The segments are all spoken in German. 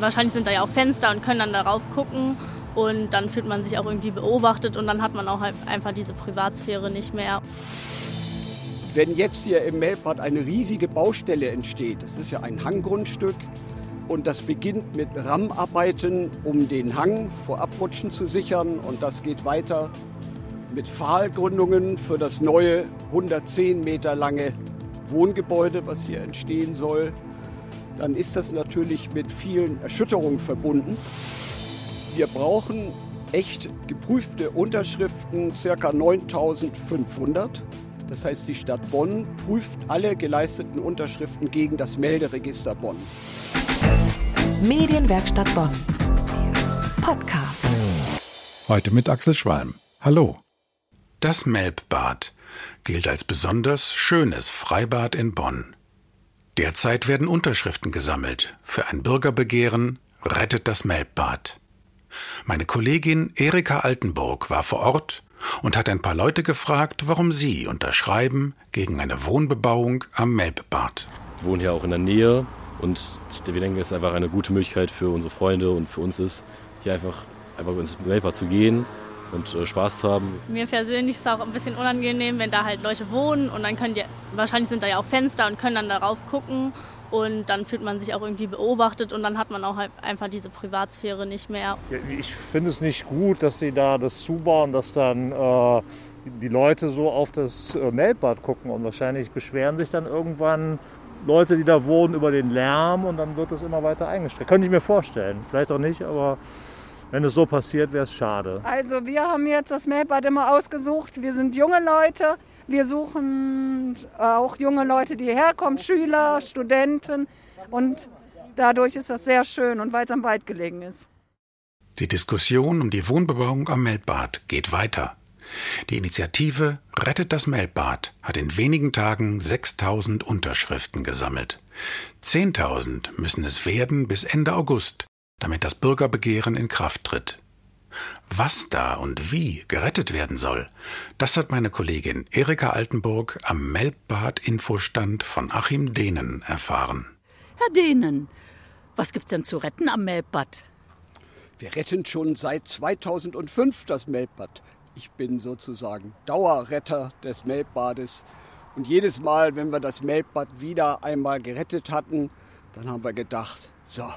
wahrscheinlich sind da ja auch Fenster und können dann darauf gucken. Und dann fühlt man sich auch irgendwie beobachtet und dann hat man auch halt einfach diese Privatsphäre nicht mehr. Wenn jetzt hier im Melbad eine riesige Baustelle entsteht, das ist ja ein Hanggrundstück, und das beginnt mit Rammarbeiten, um den Hang vor Abrutschen zu sichern. Und das geht weiter mit Pfahlgründungen für das neue 110 Meter lange Wohngebäude, was hier entstehen soll. Dann ist das natürlich mit vielen Erschütterungen verbunden. Wir brauchen echt geprüfte Unterschriften, ca. 9500. Das heißt, die Stadt Bonn prüft alle geleisteten Unterschriften gegen das Melderegister Bonn. Medienwerkstatt Bonn. Podcast. Heute mit Axel Schwalm. Hallo. Das Melbbad gilt als besonders schönes Freibad in Bonn. Derzeit werden Unterschriften gesammelt für ein Bürgerbegehren Rettet das Melbbad. Meine Kollegin Erika Altenburg war vor Ort und hat ein paar Leute gefragt, warum sie unterschreiben gegen eine Wohnbebauung am Melbbad. Ich wohne hier auch in der Nähe und wir denken, es ist einfach eine gute Möglichkeit für unsere Freunde und für uns ist, hier einfach, einfach ins Melpa zu gehen und äh, Spaß zu haben. Mir persönlich ist es auch ein bisschen unangenehm, wenn da halt Leute wohnen und dann können die, wahrscheinlich sind da ja auch Fenster und können dann darauf gucken und dann fühlt man sich auch irgendwie beobachtet und dann hat man auch halt einfach diese Privatsphäre nicht mehr. Ich finde es nicht gut, dass sie da das zubauen, dass dann äh, die Leute so auf das äh, Melbad gucken und wahrscheinlich beschweren sich dann irgendwann Leute, die da wohnen, über den Lärm und dann wird es immer weiter eingestellt. Könnte ich mir vorstellen. Vielleicht auch nicht, aber wenn es so passiert, wäre es schade. Also wir haben jetzt das Melbad immer ausgesucht. Wir sind junge Leute. Wir suchen auch junge Leute, die herkommen, Schüler, Studenten. Und dadurch ist das sehr schön und weil es am Wald gelegen ist. Die Diskussion um die Wohnbebauung am Melbad geht weiter. Die Initiative Rettet das Melbad hat in wenigen Tagen 6000 Unterschriften gesammelt. 10.000 müssen es werden bis Ende August, damit das Bürgerbegehren in Kraft tritt. Was da und wie gerettet werden soll, das hat meine Kollegin Erika Altenburg am Melbbad-Infostand von Achim Dehnen erfahren. Herr Dehnen, was gibt's denn zu retten am Melbbad? Wir retten schon seit 2005 das Melbbad. Ich bin sozusagen Dauerretter des Melbbades. Und jedes Mal, wenn wir das Melbbad wieder einmal gerettet hatten, dann haben wir gedacht, so,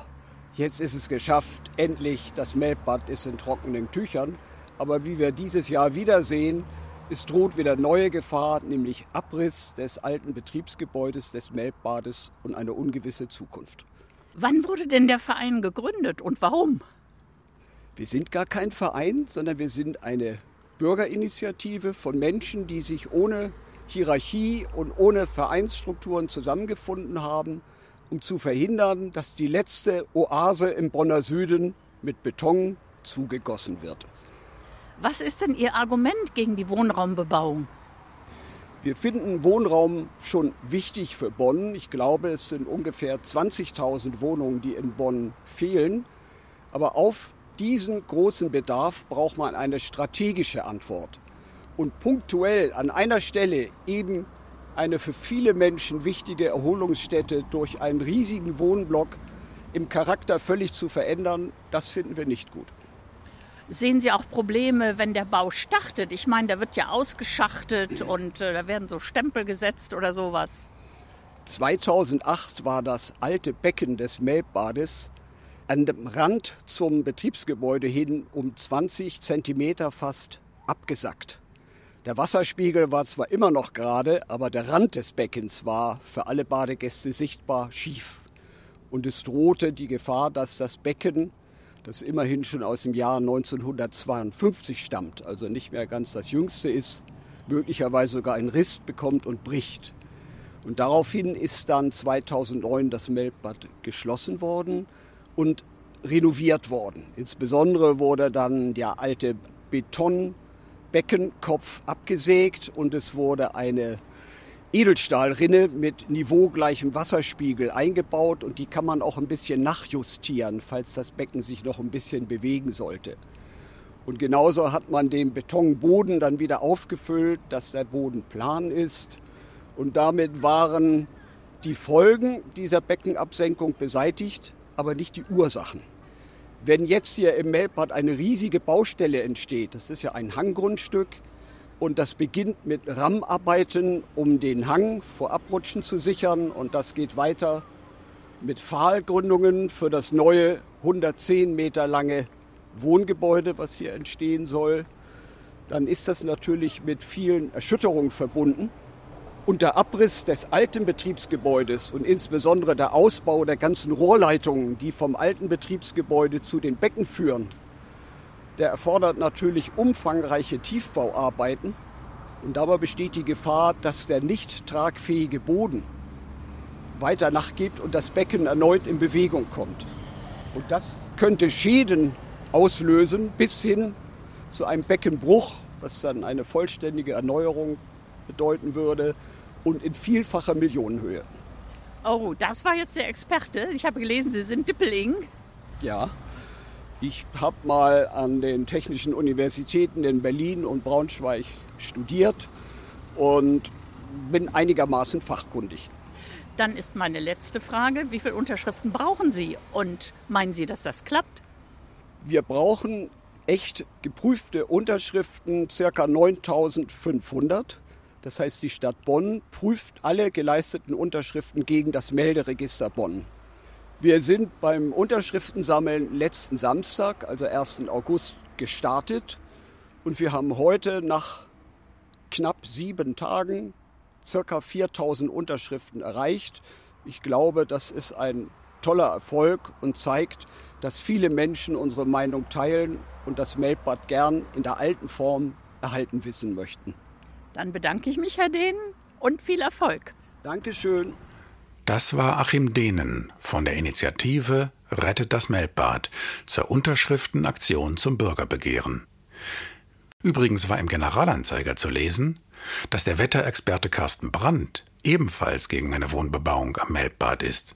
jetzt ist es geschafft, endlich, das Melbbad ist in trockenen Tüchern. Aber wie wir dieses Jahr wiedersehen, es droht wieder neue Gefahr, nämlich Abriss des alten Betriebsgebäudes des Melbbades und eine ungewisse Zukunft. Wann wurde denn der Verein gegründet und warum? Wir sind gar kein Verein, sondern wir sind eine Bürgerinitiative von Menschen, die sich ohne Hierarchie und ohne Vereinsstrukturen zusammengefunden haben, um zu verhindern, dass die letzte Oase im Bonner Süden mit Beton zugegossen wird. Was ist denn Ihr Argument gegen die Wohnraumbebauung? Wir finden Wohnraum schon wichtig für Bonn. Ich glaube, es sind ungefähr 20.000 Wohnungen, die in Bonn fehlen. Aber auf diesen großen Bedarf braucht man eine strategische Antwort. Und punktuell an einer Stelle eben eine für viele Menschen wichtige Erholungsstätte durch einen riesigen Wohnblock im Charakter völlig zu verändern, das finden wir nicht gut. Sehen Sie auch Probleme, wenn der Bau startet? Ich meine, da wird ja ausgeschachtet und äh, da werden so Stempel gesetzt oder sowas. 2008 war das alte Becken des Melbbades an dem Rand zum Betriebsgebäude hin um 20 Zentimeter fast abgesackt. Der Wasserspiegel war zwar immer noch gerade, aber der Rand des Beckens war für alle Badegäste sichtbar schief. Und es drohte die Gefahr, dass das Becken, das immerhin schon aus dem Jahr 1952 stammt, also nicht mehr ganz das jüngste ist, möglicherweise sogar einen Riss bekommt und bricht. Und daraufhin ist dann 2009 das Melbbad geschlossen worden und renoviert worden. Insbesondere wurde dann der alte Betonbeckenkopf abgesägt und es wurde eine Edelstahlrinne mit niveaugleichem Wasserspiegel eingebaut und die kann man auch ein bisschen nachjustieren, falls das Becken sich noch ein bisschen bewegen sollte. Und genauso hat man den Betonboden dann wieder aufgefüllt, dass der Boden plan ist. Und damit waren die Folgen dieser Beckenabsenkung beseitigt aber nicht die Ursachen. Wenn jetzt hier im Melbad eine riesige Baustelle entsteht, das ist ja ein Hanggrundstück, und das beginnt mit Rammarbeiten, um den Hang vor Abrutschen zu sichern. Und das geht weiter mit Pfahlgründungen für das neue 110 Meter lange Wohngebäude, was hier entstehen soll. Dann ist das natürlich mit vielen Erschütterungen verbunden. Und der Abriss des alten Betriebsgebäudes und insbesondere der Ausbau der ganzen Rohrleitungen, die vom alten Betriebsgebäude zu den Becken führen, der erfordert natürlich umfangreiche Tiefbauarbeiten. Und dabei besteht die Gefahr, dass der nicht tragfähige Boden weiter nachgibt und das Becken erneut in Bewegung kommt. Und das könnte Schäden auslösen bis hin zu einem Beckenbruch, was dann eine vollständige Erneuerung bedeuten würde und in vielfacher Millionenhöhe. Oh, das war jetzt der Experte. Ich habe gelesen, Sie sind Dippeling. Ja. Ich habe mal an den technischen Universitäten in Berlin und Braunschweig studiert und bin einigermaßen fachkundig. Dann ist meine letzte Frage, wie viele Unterschriften brauchen Sie und meinen Sie, dass das klappt? Wir brauchen echt geprüfte Unterschriften, circa 9500. Das heißt, die Stadt Bonn prüft alle geleisteten Unterschriften gegen das Melderegister Bonn. Wir sind beim Unterschriftensammeln letzten Samstag, also 1. August, gestartet und wir haben heute nach knapp sieben Tagen circa 4000 Unterschriften erreicht. Ich glaube, das ist ein toller Erfolg und zeigt, dass viele Menschen unsere Meinung teilen und das Meldbad gern in der alten Form erhalten wissen möchten. Dann bedanke ich mich, Herr Dehn, und viel Erfolg. Dankeschön. Das war Achim Dehnen von der Initiative Rettet das Melbbad zur Unterschriftenaktion zum Bürgerbegehren. Übrigens war im Generalanzeiger zu lesen, dass der Wetterexperte Carsten Brandt ebenfalls gegen eine Wohnbebauung am Melbbad ist.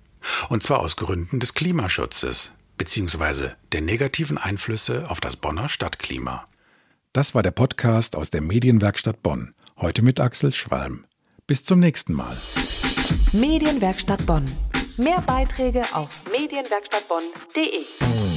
Und zwar aus Gründen des Klimaschutzes bzw. der negativen Einflüsse auf das Bonner Stadtklima. Das war der Podcast aus der Medienwerkstatt Bonn. Heute mit Axel Schwalm. Bis zum nächsten Mal. Medienwerkstatt Bonn. Mehr Beiträge auf medienwerkstattbonn.de.